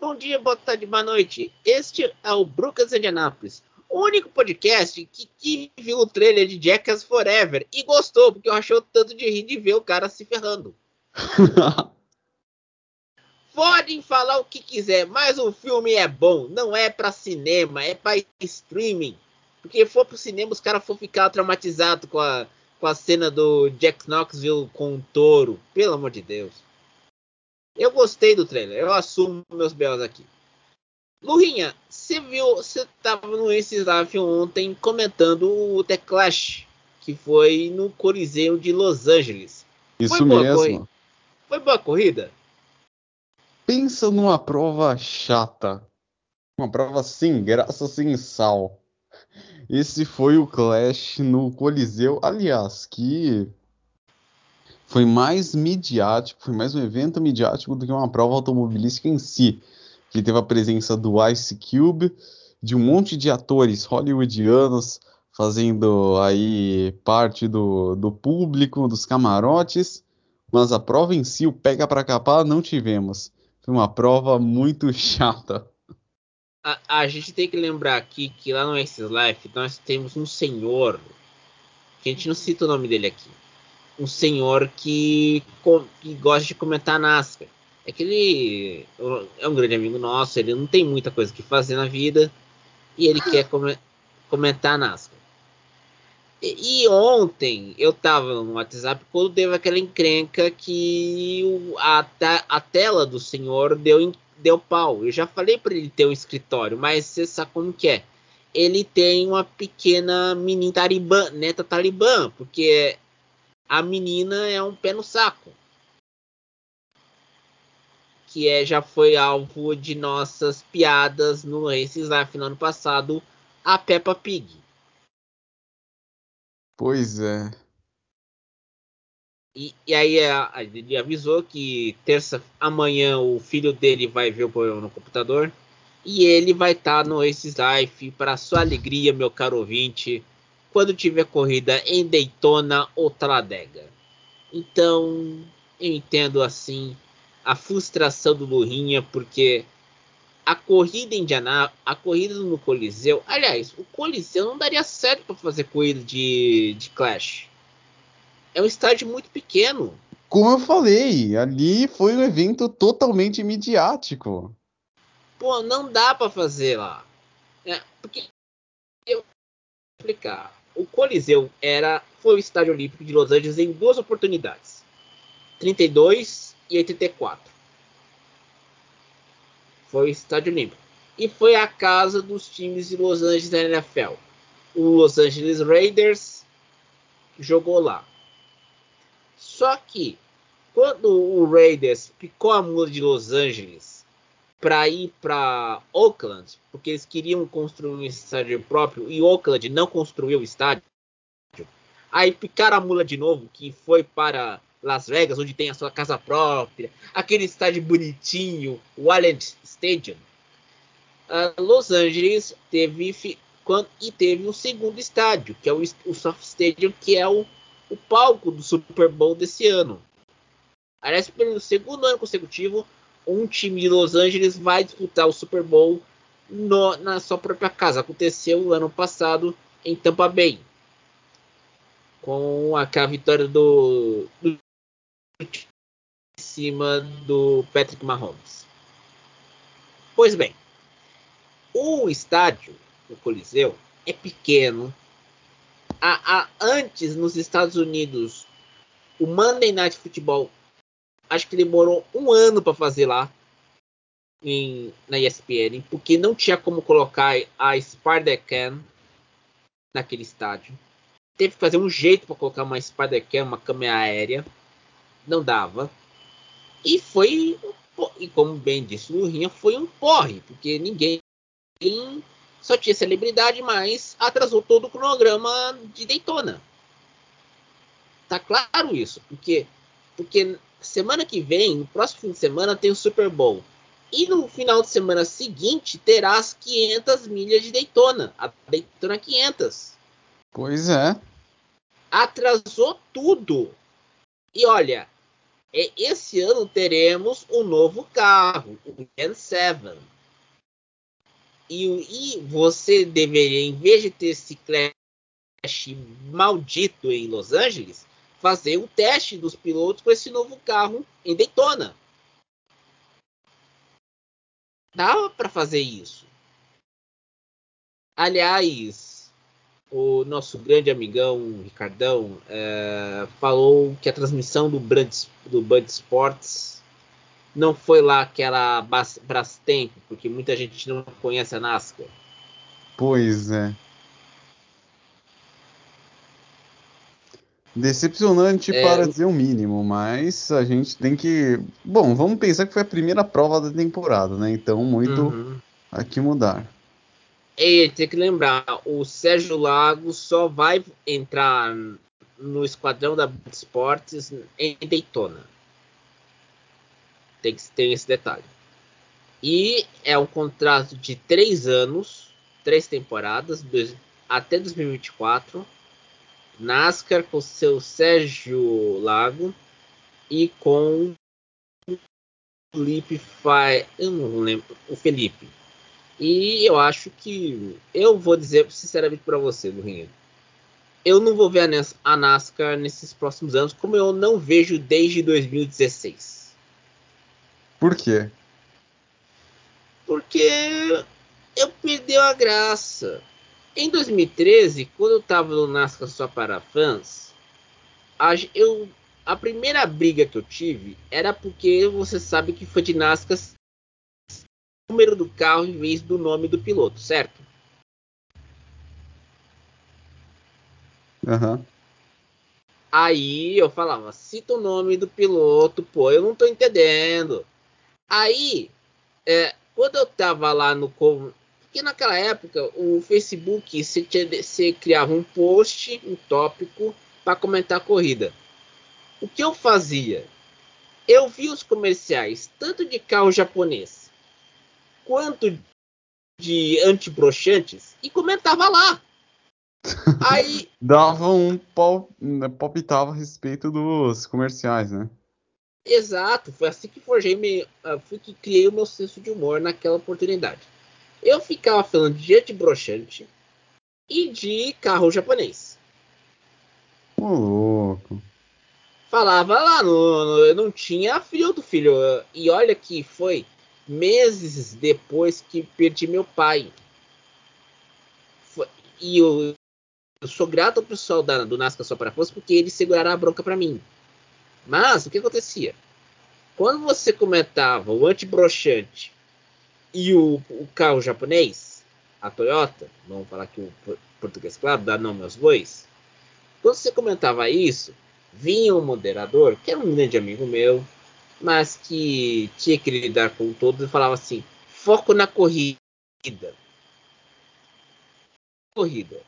Bom dia, boa tarde, boa noite. Este é o Brucas Indianápolis, o único podcast que, que viu o trailer de Jackass Forever e gostou, porque eu achou tanto de rir de ver o cara se ferrando. Podem falar o que quiser, mas o filme é bom. Não é para cinema, é para streaming. Porque for pro cinema, os caras vão ficar traumatizados com a, com a cena do Jack Knoxville com o touro. Pelo amor de Deus. Eu gostei do trailer, eu assumo meus belos aqui. Lurinha, você viu, você tava no Live ontem comentando o The Clash, que foi no Coliseu de Los Angeles. Isso mesmo. Corrida? Foi boa corrida? Pensa numa prova chata. Uma prova sem graça, sem sal. Esse foi o Clash no Coliseu, aliás, que foi mais midiático, foi mais um evento midiático do que uma prova automobilística em si. Que teve a presença do Ice Cube, de um monte de atores hollywoodianos fazendo aí parte do, do público, dos camarotes, mas a prova em si, o pega para capar, não tivemos. Foi uma prova muito chata. A, a, gente tem que lembrar aqui que lá no Aces Life nós temos um senhor, que a gente não cita o nome dele aqui, um senhor que, que gosta de comentar NASCAR. É que ele é um grande amigo nosso, ele não tem muita coisa que fazer na vida e ele quer come, comentar NASCAR. E, e, ontem eu tava no WhatsApp quando teve aquela encrenca que o, a, a tela do senhor deu, deu pau. Eu já falei para ele ter um escritório, mas você sabe como que é. Ele tem uma pequena menina talibã, neta talibã, porque a menina é um pé no saco. Que é, já foi alvo de nossas piadas no Races Life no ano passado, a Peppa Pig. Pois é. E, e aí ele avisou que terça amanhã o filho dele vai ver o programa no computador e ele vai estar tá no Aces Life para sua alegria, meu caro ouvinte, quando tiver corrida em Daytona ou Talladega. Então, eu entendo assim a frustração do Lurinha porque a corrida em Indianápolis, a corrida no Coliseu, aliás, o Coliseu não daria certo para fazer corrida de, de Clash. É um estádio muito pequeno. Como eu falei, ali foi um evento totalmente midiático. Pô, não dá para fazer lá. É, porque eu vou explicar. O Coliseu era foi o estádio olímpico de Los Angeles em duas oportunidades. 32 e 84 foi o Estádio Olímpico. E foi a casa dos times de Los Angeles da NFL. O Los Angeles Raiders jogou lá. Só que quando o Raiders picou a mula de Los Angeles para ir para Oakland, porque eles queriam construir um estádio próprio e Oakland não construiu o estádio, aí picaram a mula de novo, que foi para Las Vegas, onde tem a sua casa própria, aquele estádio bonitinho, o Allianz Stadium. Uh, Los Angeles teve e teve um segundo estádio, que é o, o Soft Stadium, que é o, o palco do Super Bowl desse ano. Aliás, pelo segundo ano consecutivo, um time de Los Angeles vai disputar o Super Bowl no, na sua própria casa. Aconteceu ano passado em Tampa Bay, com a, a vitória do, do em cima do Patrick Mahomes. Pois bem, o estádio, o Coliseu, é pequeno. A, a, antes, nos Estados Unidos, o Monday Night Football, acho que demorou um ano para fazer lá em, na ESPN, porque não tinha como colocar a Spider-Can naquele estádio. Teve que fazer um jeito para colocar uma Spider-Can, uma câmera aérea não dava. E foi, e como bem disse o Lurinha, foi um porre, porque ninguém só tinha celebridade, mas atrasou todo o cronograma de Daytona. Tá claro isso, porque porque semana que vem, no próximo fim de semana, tem o Super Bowl. E no final de semana seguinte terá as 500 milhas de Daytona, a Daytona 500. Pois é. Atrasou tudo. E olha, esse ano teremos um novo carro, o Gen 7. E, e você deveria, em vez de ter esse crash maldito em Los Angeles, fazer o teste dos pilotos com esse novo carro em Daytona. Dava para fazer isso. Aliás, o nosso grande amigão Ricardão é, falou que a transmissão do, Brand, do Bud Sports não foi lá aquela Brastemp, porque muita gente não conhece a NASCAR. Pois é. Decepcionante é... para dizer o mínimo, mas a gente tem que. Bom, vamos pensar que foi a primeira prova da temporada, né? Então, muito uhum. aqui mudar. E tem que lembrar: o Sérgio Lago só vai entrar no esquadrão da Esportes em Daytona. Tem que ter esse detalhe. E é um contrato de três anos, três temporadas, dois, até 2024 NASCAR com seu Sérgio Lago e com o Felipe Fai, eu não lembro, o Felipe. E eu acho que eu vou dizer sinceramente para você, Lurinha, eu não vou ver a NASCAR nesses próximos anos, como eu não vejo desde 2016. Por quê? Porque eu perdeu a graça. Em 2013, quando eu tava no NASCAR só para fãs, a, eu, a primeira briga que eu tive era porque você sabe que foi de NASCAR o número do carro em vez do nome do piloto, certo? Uhum. Aí eu falava, cita o nome do piloto, pô, eu não tô entendendo. Aí, é, quando eu tava lá no, porque naquela época o Facebook você, tinha, você criava um post, um tópico para comentar a corrida. O que eu fazia? Eu via os comerciais tanto de carro japonês quanto de antibroxantes e comentava lá. Aí dava um pau, né, palpitava a respeito dos comerciais, né? Exato, foi assim que forjei, me, ah, fui que criei o meu senso de humor naquela oportunidade eu ficava falando de antibroxante e de carro japonês. Ô, louco. Falava lá, no, no, eu não tinha filho do filho. E olha que foi meses depois que perdi meu pai. Foi, e eu, eu, sou grato ao pessoal da, do Nasca Só para Força porque eles seguraram a bronca para mim. Mas o que acontecia? Quando você comentava o antibroxante e o, o carro japonês, a Toyota, vamos falar aqui o português claro, dá nome aos bois. Quando você comentava isso, vinha um moderador, que era um grande amigo meu, mas que tinha que lidar com todos e falava assim: foco na corrida. Corrida.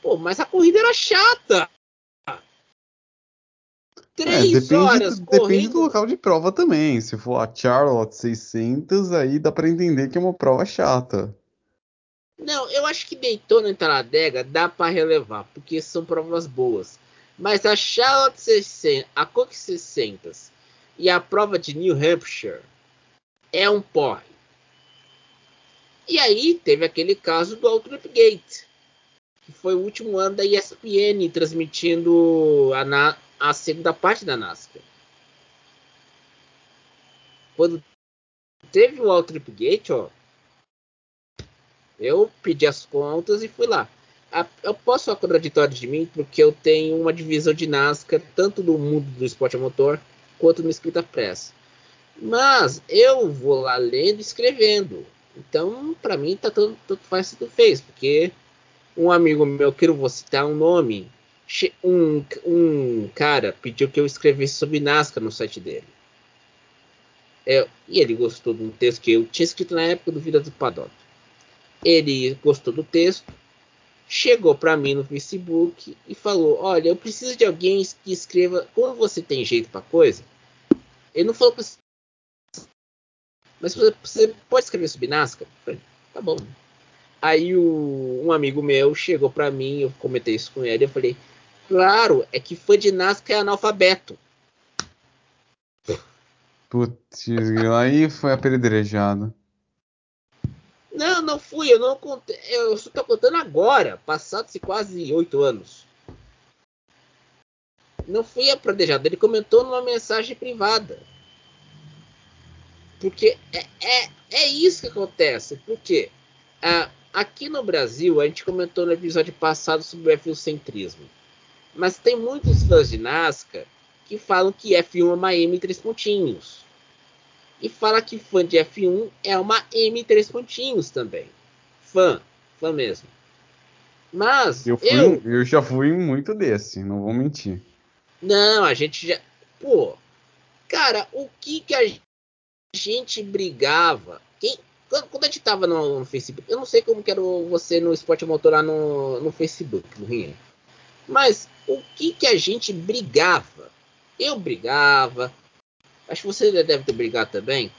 Pô, mas a corrida era chata. É, Três é, depende, horas correndo. Depende do local de prova também. Se for a Charlotte 600, aí dá para entender que é uma prova chata. Não, eu acho que Daytona e Talladega dá para relevar, porque são provas boas. Mas a Charlotte 600, a Cook 600 e a prova de New Hampshire é um porre. E aí teve aquele caso do Outlook Gate, que foi o último ano da ESPN transmitindo a, a segunda parte da NASCAR. Quando teve o All Trip Gate, ó, eu pedi as contas e fui lá. Eu posso falar contraditório de mim porque eu tenho uma divisão de NASCAR tanto no mundo do esporte a motor quanto no escrita press. Mas eu vou lá lendo e escrevendo. Então, para mim, tá tanto, tanto faz fez, porque um amigo meu, que eu vou citar um nome, um, um cara pediu que eu escrevesse sobre Nazca no site dele. É, e ele gostou de um texto que eu tinha escrito na época do Vida do Paddock. Ele gostou do texto, chegou para mim no Facebook e falou: Olha, eu preciso de alguém que escreva. Como você tem jeito para coisa? Ele não falou pra você. Mas você pode escrever sobre Nazca? Tá bom. Aí o, um amigo meu chegou para mim, eu comentei isso com ele, eu falei: Claro, é que fã de NASCAR é analfabeto. Putz, aí foi apedrejado. Não, não fui, eu não contei. Eu estou contando agora, passados quase oito anos. Não fui apedrejado, ele comentou numa mensagem privada. Porque é, é, é isso que acontece. Porque ah, aqui no Brasil, a gente comentou no episódio passado sobre o F1 Mas tem muitos fãs de NASCAR que falam que F1 é uma M três pontinhos. E fala que fã de F1 é uma M três pontinhos também. Fã, fã mesmo. Mas eu, fui, eu, eu já fui muito desse, não vou mentir. Não, a gente já. Pô, cara, o que que a gente brigava? Quem, quando a gente tava no, no, Facebook, eu não sei como que era você no Esporte Motor lá no, no Facebook, no Rio. Mas o que que a gente brigava? Eu brigava. Acho que você deve ter brigado também.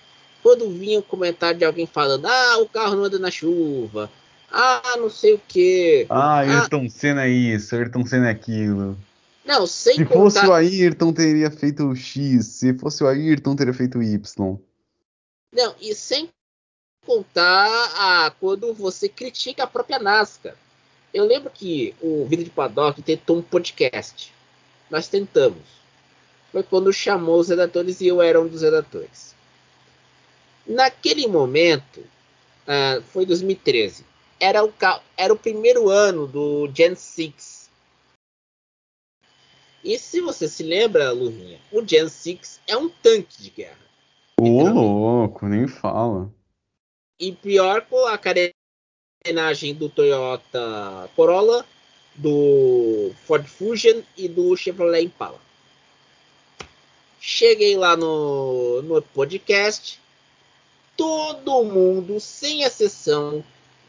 Quando vinha um comentário de alguém falando: Ah, o carro não anda na chuva. Ah, não sei o que. Ah, Ayrton ah, Senna é isso, Ayrton Senna é aquilo. Não, sem Se contar... fosse o Ayrton, teria feito o X. Se fosse o Ayrton, teria feito o Y. Não, e sem contar a, quando você critica a própria NASCAR. Eu lembro que o Vida de Paddock tentou um podcast. Nós tentamos. Foi quando chamou os redatores e eu era um dos redatores. Naquele momento, uh, foi 2013, era o, era o primeiro ano do Gen 6 e se você se lembra, Lurinha, o Gen 6 é um tanque de guerra. Ô, louco, nem fala. E pior com a carenagem do Toyota Corolla, do Ford Fusion e do Chevrolet Impala. Cheguei lá no, no podcast, todo mundo, sem exceção,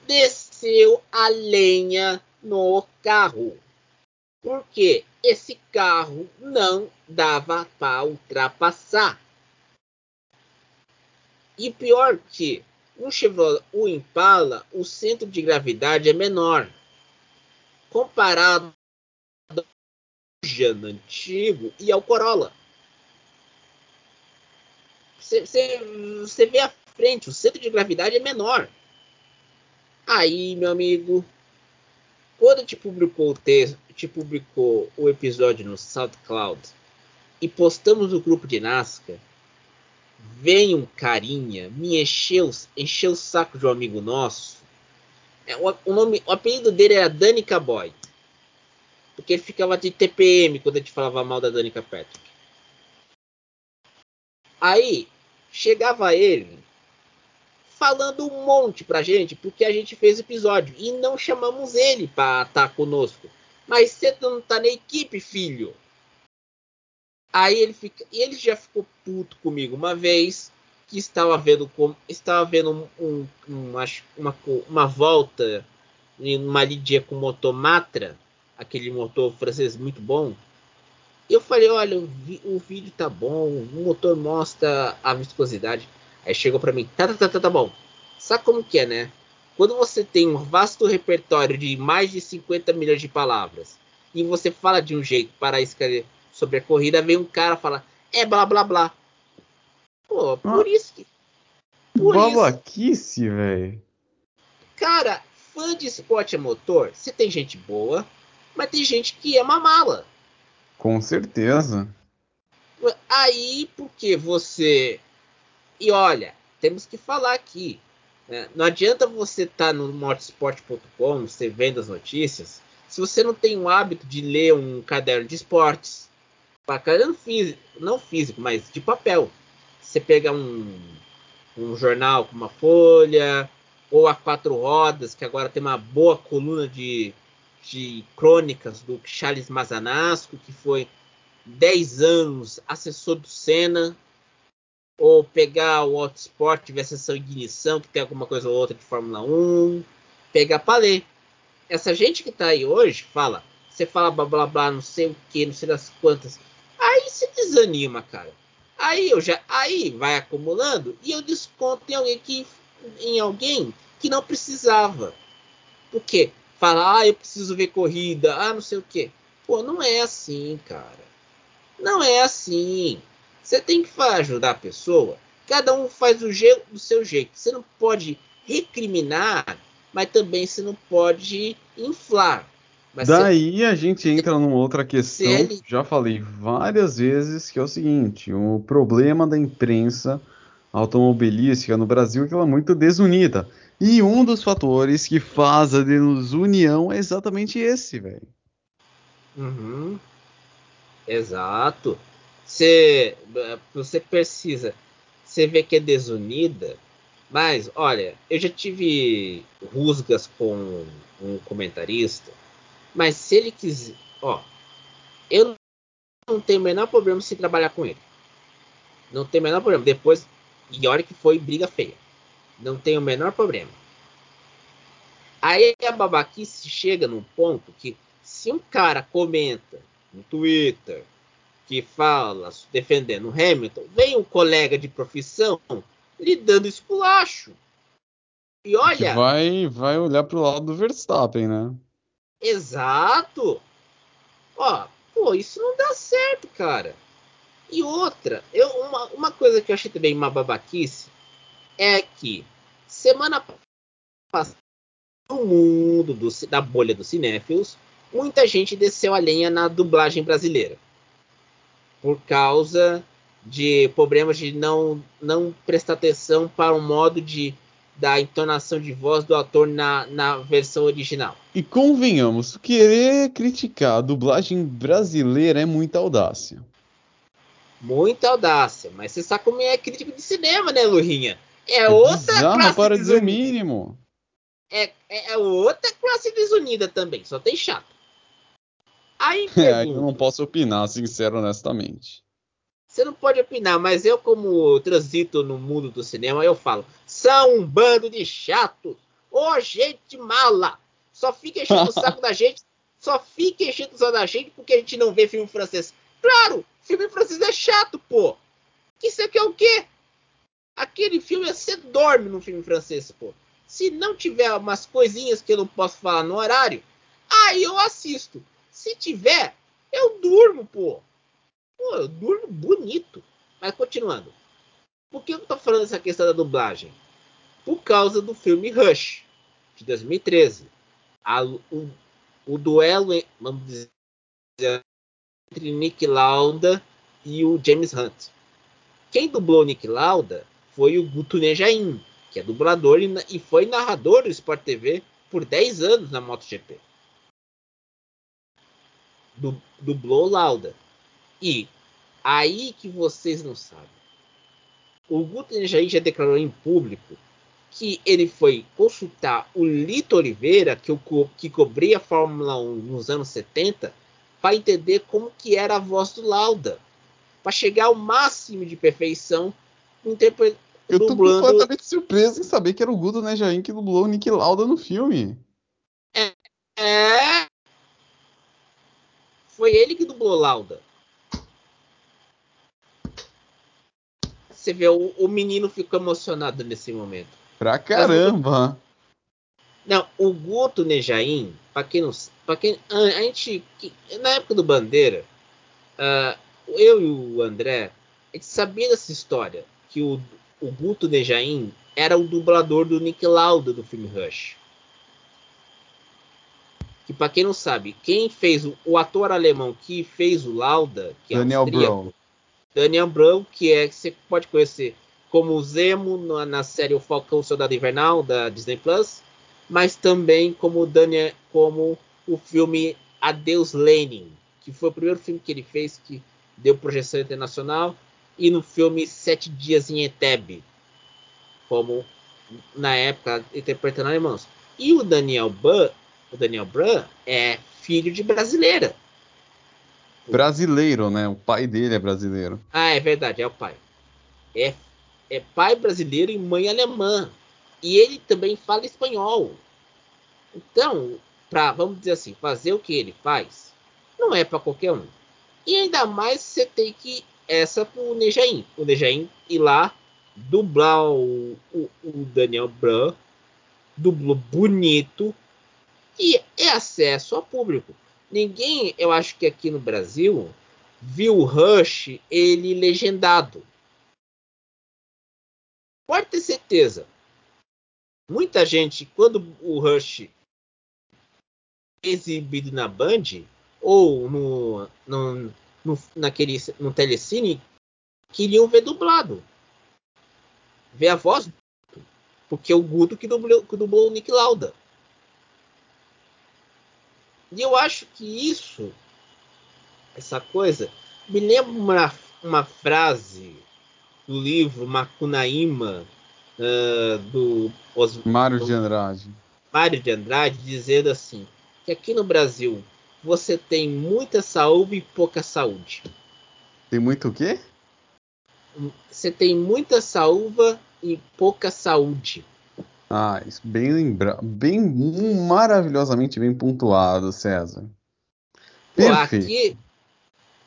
desceu a lenha no carro. Porque esse carro não dava para ultrapassar. E pior que o Chevrolet, o Impala, o centro de gravidade é menor. Comparado ao Jana antigo e ao Corolla. Você vê à frente, o centro de gravidade é menor. Aí, meu amigo, quando a gente publicou o texto, a gente publicou o episódio no SoundCloud e postamos no grupo de Nascar, vem um carinha me encheu, encheu o saco de um amigo nosso. É, o, o, nome, o apelido dele era Danica Boy. Porque ele ficava de TPM quando a gente falava mal da Danica Patrick. Aí, chegava ele falando um monte pra gente, porque a gente fez episódio e não chamamos ele pra estar tá conosco. Mas você não tá na equipe, filho. Aí ele fica, ele já ficou puto comigo uma vez que estava vendo como estava vendo um, um, uma, uma volta em uma lidia com motor Matra, aquele motor francês muito bom. Eu falei, olha, o, vi, o vídeo tá bom, o motor mostra a viscosidade. Aí chegou para mim, tá, tá, tá, tá, tá bom. Sabe como que é, né? Quando você tem um vasto repertório de mais de 50 milhões de palavras e você fala de um jeito para escrever sobre a corrida, vem um cara fala, é blá blá blá. Pô, por ah, isso que. Por babaquice, velho. Cara, fã de esporte a motor, você tem gente boa, mas tem gente que ama mala. Com certeza. Aí, porque você e olha, temos que falar aqui. Né? Não adianta você estar tá no motorsport.com, você vendo as notícias, se você não tem o hábito de ler um caderno de esportes, caderno físico, não físico, mas de papel. Você pega um, um jornal com uma folha, ou a quatro rodas, que agora tem uma boa coluna de, de crônicas do Charles Mazanasco, que foi 10 anos assessor do Senna, ou pegar o Autosport, ver a sessão ignição, que tem alguma coisa ou outra de Fórmula 1, pegar para ler. Essa gente que tá aí hoje fala, você fala blá blá blá, não sei o que, não sei das quantas. Aí se desanima, cara. Aí eu já, aí vai acumulando e eu desconto em alguém que em alguém que não precisava. Por quê? Ah, eu preciso ver corrida, ah, não sei o que. Pô, não é assim, cara. Não é assim. Você tem que ajudar a pessoa. Cada um faz do, jeito, do seu jeito. Você não pode recriminar, mas também você não pode inflar. Mas Daí a gente entra numa outra questão, ele... já falei várias vezes, que é o seguinte: o problema da imprensa automobilística no Brasil é que ela é muito desunida. E um dos fatores que faz a desunião é exatamente esse, velho. Uhum. Exato. Você, você precisa. Você vê que é desunida, mas olha, eu já tive rusgas com um comentarista, mas se ele quiser, ó, eu não tenho o menor problema se trabalhar com ele. Não tem o menor problema. Depois, e olha que foi briga feia. Não tem o menor problema. Aí a babaquice chega num ponto que se um cara comenta no Twitter que fala defendendo o Hamilton, vem um colega de profissão lhe dando esculacho. E olha. Vai, vai olhar pro lado do Verstappen, né? Exato. Ó, pô, isso não dá certo, cara. E outra, eu, uma, uma coisa que eu achei também uma babaquice é que semana passada no mundo do, da bolha dos cinéfilos, muita gente desceu a lenha na dublagem brasileira. Por causa de problemas de não, não prestar atenção para o modo de da entonação de voz do ator na, na versão original. E convenhamos, querer criticar a dublagem brasileira é muita audácia. Muita audácia, mas você sabe como é crítico de cinema, né, Lurinha? É, é outra classe para dizer o mínimo é, é, é outra classe desunida também, só tem chato. Aí é, eu não posso opinar, sincero, honestamente. Você não pode opinar, mas eu, como transito no mundo do cinema, eu falo: são um bando de chatos. Ô, gente mala! Só fica enchendo o saco da gente. Só fica enchendo o saco da gente porque a gente não vê filme francês. Claro, filme francês é chato, pô. Isso aqui é o quê? Aquele filme você dorme no filme francês, pô. Se não tiver umas coisinhas que eu não posso falar no horário, aí eu assisto. Se tiver, eu durmo, pô. Pô, eu durmo bonito. Mas continuando. Por que eu tô falando essa questão da dublagem? Por causa do filme Rush, de 2013. A, o, o duelo, vamos dizer, entre Nick Lauda e o James Hunt. Quem dublou Nick Lauda foi o Guto Nejaim, que é dublador e, e foi narrador do Sport TV por 10 anos na MotoGP. Du, dublou Lauda. E aí que vocês não sabem. O Guto Jair já declarou em público que ele foi consultar o Lito Oliveira, que, o, que cobria a Fórmula 1 nos anos 70, para entender como que era a voz do Lauda, para chegar ao máximo de perfeição eu tô dublando... completamente surpreso em saber que era o Guto Nejaim que dublou o Nick Lauda no filme. É, é. Foi ele que dublou Lauda. Você vê, o, o menino ficou emocionado nesse momento. Pra caramba! Não, o Guto Nejaim, pra quem não pra quem a, gente na época do Bandeira, uh, eu e o André, a gente sabia dessa história que o, o Guto Nejaim era o dublador do Nick Lauda do filme Rush. Que para quem não sabe, quem fez o, o, ator alemão que fez o Lauda, que é Daniel Brown. Daniel Brown, que é que você pode conhecer como Zemo na, na série O Falcão Soldado Invernal da Disney Plus, mas também como Daniel, como o filme Adeus Lenin, que foi o primeiro filme que ele fez que deu projeção internacional e no filme Sete Dias em Entebbe, como na época interpretando alemãos. E o Daniel Bran, o Daniel é filho de brasileira. Brasileiro, né? O pai dele é brasileiro. Ah, é verdade, é o pai. É, é pai brasileiro e mãe alemã. E ele também fala espanhol. Então, para vamos dizer assim, fazer o que ele faz, não é para qualquer um. E ainda mais você tem que essa pro Nejaim. O Nejaim ir lá dublar o, o, o Daniel Bran, dublou bonito e é acesso ao público. Ninguém, eu acho que aqui no Brasil, viu o Rush ele legendado. Pode ter certeza. Muita gente, quando o Rush é exibido na Band ou no, no, no, naquele, no telecine, queriam ver dublado. Ver a voz. Porque é o Guto que dublou, que dublou o Nick Lauda. E eu acho que isso, essa coisa, me lembra uma, uma frase do livro Macunaíma, uh, do Os, Mário de Andrade. Mário de Andrade, dizendo assim: que aqui no Brasil você tem muita saúde e pouca saúde. Tem muito o quê? Você tem muita saúva e pouca saúde. Ah, isso bem lembrado, bem maravilhosamente bem pontuado, César. Pô, aqui,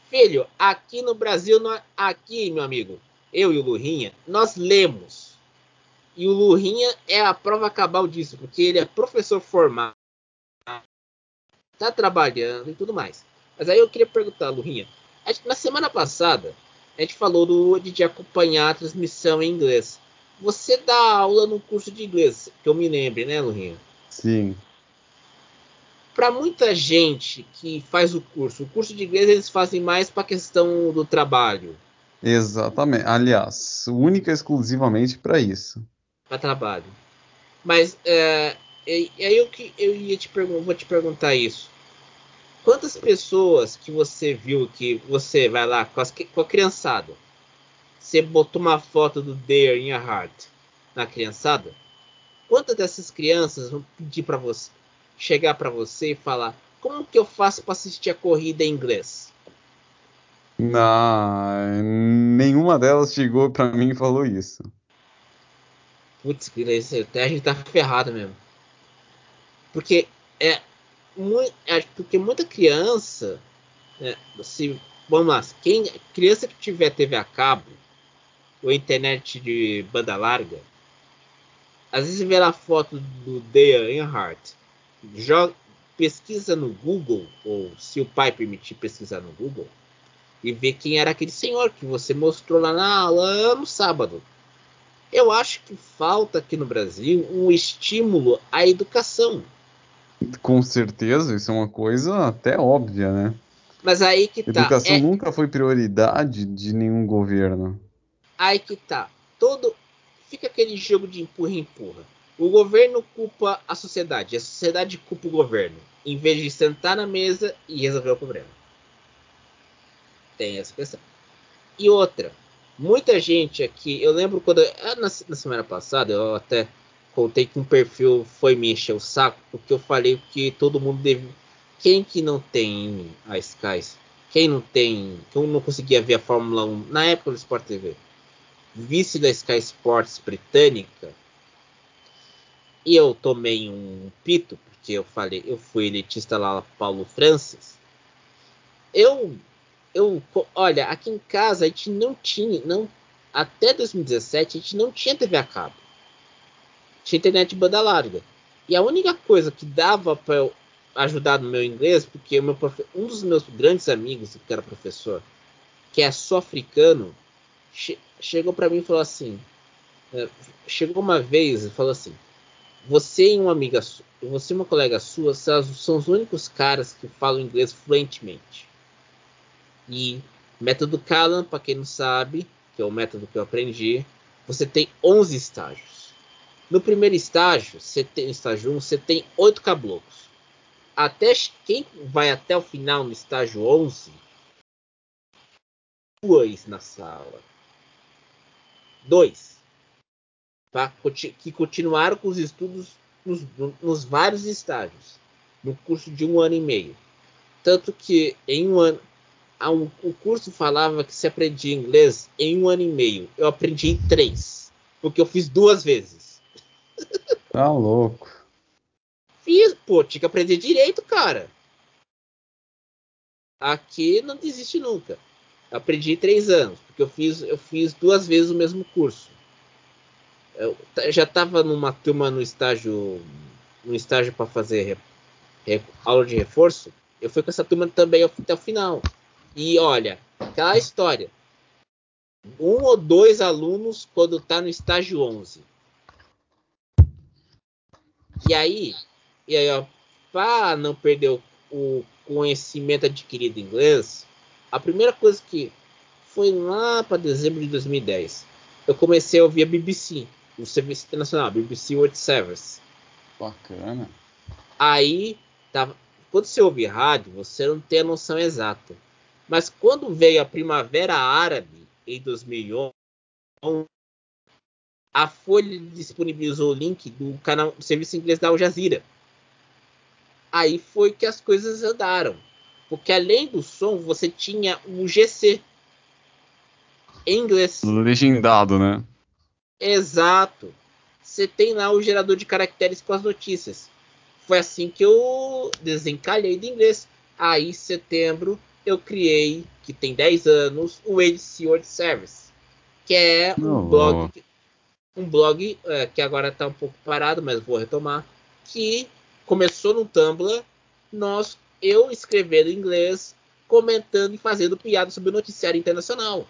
filho, aqui no Brasil, aqui, meu amigo, eu e o Lurinha, nós lemos. E o Lurinha é a prova cabal disso, porque ele é professor formado, tá trabalhando e tudo mais. Mas aí eu queria perguntar, Lurinha, na semana passada, a gente falou do, de acompanhar a transmissão em inglês. Você dá aula no curso de inglês, que eu me lembre, né, Lurinha? Sim. Para muita gente que faz o curso, o curso de inglês eles fazem mais para questão do trabalho. Exatamente. Aliás, única e exclusivamente para isso. Para trabalho. Mas é, e, aí eu, eu ia te perguntar, vou te perguntar isso. Quantas pessoas que você viu que você vai lá com, as, com a criançada, você botou uma foto do Dare in your heart na criançada? Quantas dessas crianças vão pedir para você chegar para você e falar como que eu faço para assistir a corrida em inglês? Não, nenhuma delas chegou para mim e falou isso. Putz, a gente tá ferrado mesmo. Porque é, muito, é, porque muita criança, né, se, vamos lá, quem, criança que tiver TV a cabo ou internet de banda larga, às vezes vê a foto do Dale Earnhardt, joga, pesquisa no Google, ou se o pai permitir pesquisar no Google, e ver quem era aquele senhor que você mostrou lá na aula no sábado. Eu acho que falta aqui no Brasil um estímulo à educação. Com certeza, isso é uma coisa até óbvia, né? Mas aí que tá. Educação é... nunca foi prioridade de nenhum governo. Aí que tá. Todo. Fica aquele jogo de empurra-empurra. O governo culpa a sociedade, a sociedade culpa o governo, em vez de sentar na mesa e resolver o problema. Tem essa questão. E outra, muita gente aqui, eu lembro quando. Ah, na, na semana passada, eu até contei que um perfil foi me encher o saco porque eu falei que todo mundo deve. Quem que não tem a Sky? Quem não tem. Quem não conseguia ver a Fórmula 1 na época do Sport TV? Vice da Sky Sports britânica. E eu tomei um pito, porque eu falei, eu fui elitista lá Paulo Francis. Eu. Eu. Olha, aqui em casa a gente não tinha. Não, até 2017 a gente não tinha TV a cabo tinha internet de banda larga. E a única coisa que dava para eu ajudar no meu inglês, porque meu profe... um dos meus grandes amigos, que era professor, que é só africano. Chegou para mim e falou assim: é, chegou uma vez e falou assim: você e uma amiga, você e uma colega sua são os únicos caras que falam inglês fluentemente. E método Callan, para quem não sabe, que é o método que eu aprendi, você tem 11 estágios. No primeiro estágio, você tem, estágio 1, você tem oito caboclos. Até quem vai até o final no estágio 11, dois na sala. Dois. Tá? Que continuaram com os estudos nos, nos vários estágios. No curso de um ano e meio. Tanto que em um ano. Um, o curso falava que se aprendia inglês em um ano e meio. Eu aprendi em três. Porque eu fiz duas vezes. Tá louco. Fiz, pô, tinha que aprender direito, cara. Aqui não desiste nunca. Aprendi três anos, porque eu fiz, eu fiz duas vezes o mesmo curso. Eu já estava numa turma no estágio, no estágio para fazer re, re, aula de reforço. Eu fui com essa turma também até o final. E olha, aquela história. Um ou dois alunos quando tá no estágio 11. E aí, e aí ó, para não perder o conhecimento adquirido em inglês, a primeira coisa que foi lá para dezembro de 2010, eu comecei a ouvir a BBC, o Serviço Internacional, BBC World Service. Bacana. Aí, tava, quando você ouve rádio, você não tem a noção exata. Mas quando veio a Primavera Árabe, em 2011, a Folha disponibilizou o link do canal do serviço inglês da Al Jazeera. Aí foi que as coisas andaram. Porque além do som, você tinha o GC. Em inglês. Legendado, né? Exato. Você tem lá o gerador de caracteres com as notícias. Foi assim que eu desencalhei de inglês. Aí, em setembro, eu criei, que tem 10 anos, o ADC World Service. Que é um Oh. blog, um blog é, que agora está um pouco parado, mas vou retomar. Que começou no Tumblr, nós, eu escrevendo em inglês, comentando e fazendo piada sobre o noticiário internacional.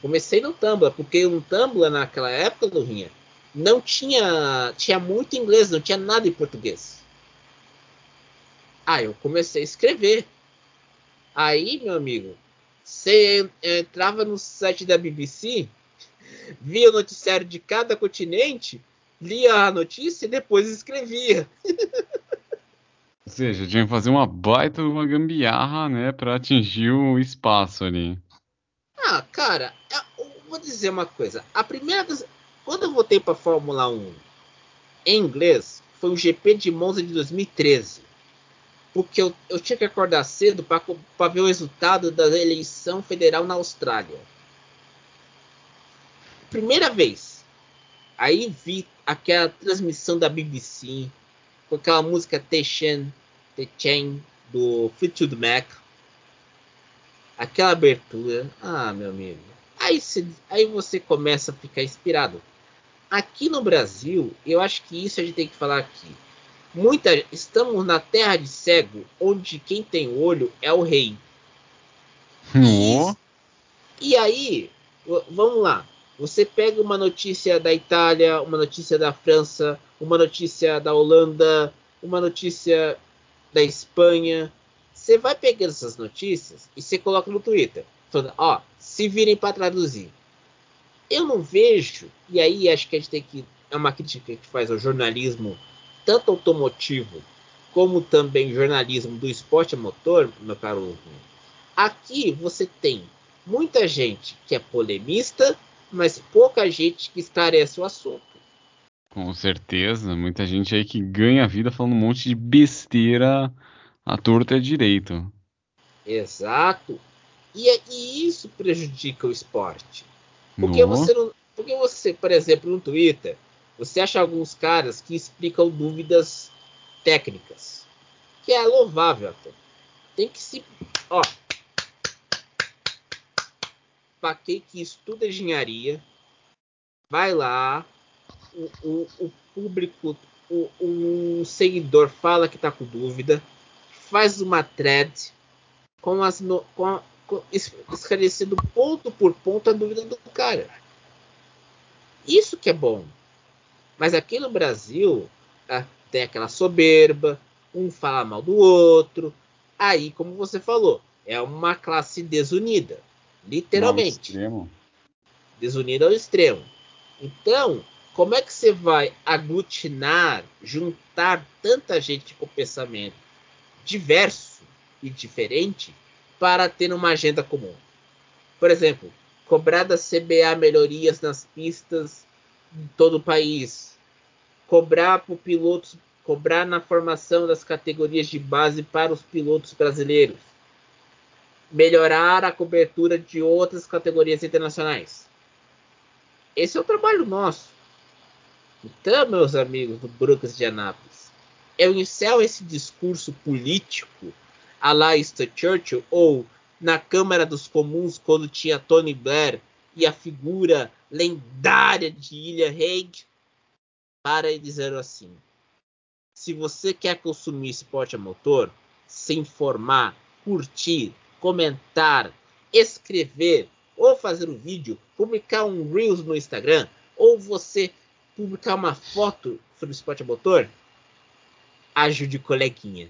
Comecei no Tumblr, porque no Tumblr naquela época, Lurinha, não tinha. Tinha muito inglês, não tinha nada em português. Aí eu comecei a escrever. Aí, meu amigo, você entrava no site da BBC, via o noticiário de cada continente, lia a notícia e depois escrevia. Ou seja, tinha que fazer uma baita uma gambiarra, né, pra atingir o espaço ali. Ah, cara, eu vou dizer uma coisa. A primeira vez, quando eu voltei para Fórmula 1 em inglês, foi o GP de Monza de 2013. Porque eu, eu tinha que acordar cedo para ver o resultado da eleição federal na Austrália. Primeira vez. Aí vi aquela transmissão da BBC com aquela música Techen, Techen do Fleetwood Mac. Aquela abertura. Ah, meu amigo. Aí, cê, aí você começa a ficar inspirado. Aqui no Brasil, eu acho que isso a gente tem que falar aqui. Muita, estamos na terra de cego, onde quem tem olho é o rei. E, e aí, vamos lá. Você pega uma notícia da Itália, uma notícia da França, uma notícia da Holanda, uma notícia da Espanha. Você vai pegando essas notícias e você coloca no Twitter. Falando, ó, se virem para traduzir. Eu não vejo, e aí acho que a gente tem que. É uma crítica que faz ao jornalismo, tanto automotivo como também jornalismo do esporte a motor, meu caro. Aqui você tem muita gente que é polemista, mas pouca gente que esclarece o assunto. Com certeza, muita gente aí que ganha a vida falando um monte de besteira à torta e à direito. Exato. E, e isso prejudica o esporte. Porque você não. Porque você, por exemplo, no Twitter, você acha alguns caras que explicam dúvidas técnicas. Que é louvável até. Tem que se. Ó. Pra quem que estuda engenharia, vai lá, o, o, o público, o, o seguidor fala que tá com dúvida, faz uma thread com as no, com, com- es- esclarecendo ponto por ponto a dúvida do cara. Isso que é bom. Mas aqui no Brasil ah, tem aquela soberba, um fala mal do outro. Aí, como você falou, é uma classe desunida. Literalmente desunida ao extremo. Então, como é que você vai aglutinar, juntar tanta gente com pensamento diverso e diferente para ter uma agenda comum? Por exemplo, cobrar da CBA melhorias nas pistas em todo o país, cobrar para pilotos, cobrar na formação das categorias de base para os pilotos brasileiros, melhorar a cobertura de outras categorias internacionais. Esse é o trabalho nosso. Então, meus amigos do Brooks de Anápolis, eu encerro esse discurso político a Winston Churchill ou na Câmara dos Comuns quando tinha Tony Blair e a figura lendária de Ilha Haig para dizer assim: se você quer consumir esporte a motor, se informar, curtir, comentar, escrever, ou fazer um vídeo, publicar um Reels no Instagram, ou você publicar uma foto sobre o esporte a motor, ajude o coleguinha.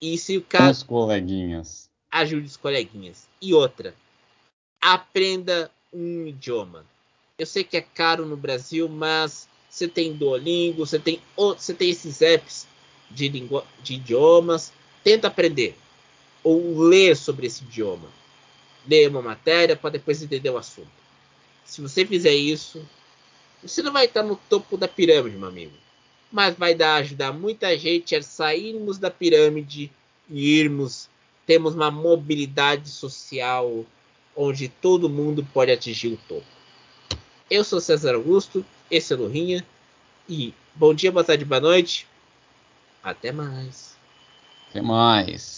E se o cara. Os coleguinhas. Ajude os coleguinhas. E outra, aprenda um idioma. Eu sei que é caro no Brasil, mas você tem Duolingo, você tem, você tem esses apps de, língua, de idiomas. Tenta aprender ou ler sobre esse idioma. Leia uma matéria para depois entender o assunto. Se você fizer isso, você não vai estar no topo da pirâmide, meu amigo. Mas vai dar, ajudar muita gente a sairmos da pirâmide e irmos. Temos uma mobilidade social onde todo mundo pode atingir o topo. Eu sou César Augusto, esse é o Lurinha. E bom dia, boa tarde, boa noite. Até mais. Até mais.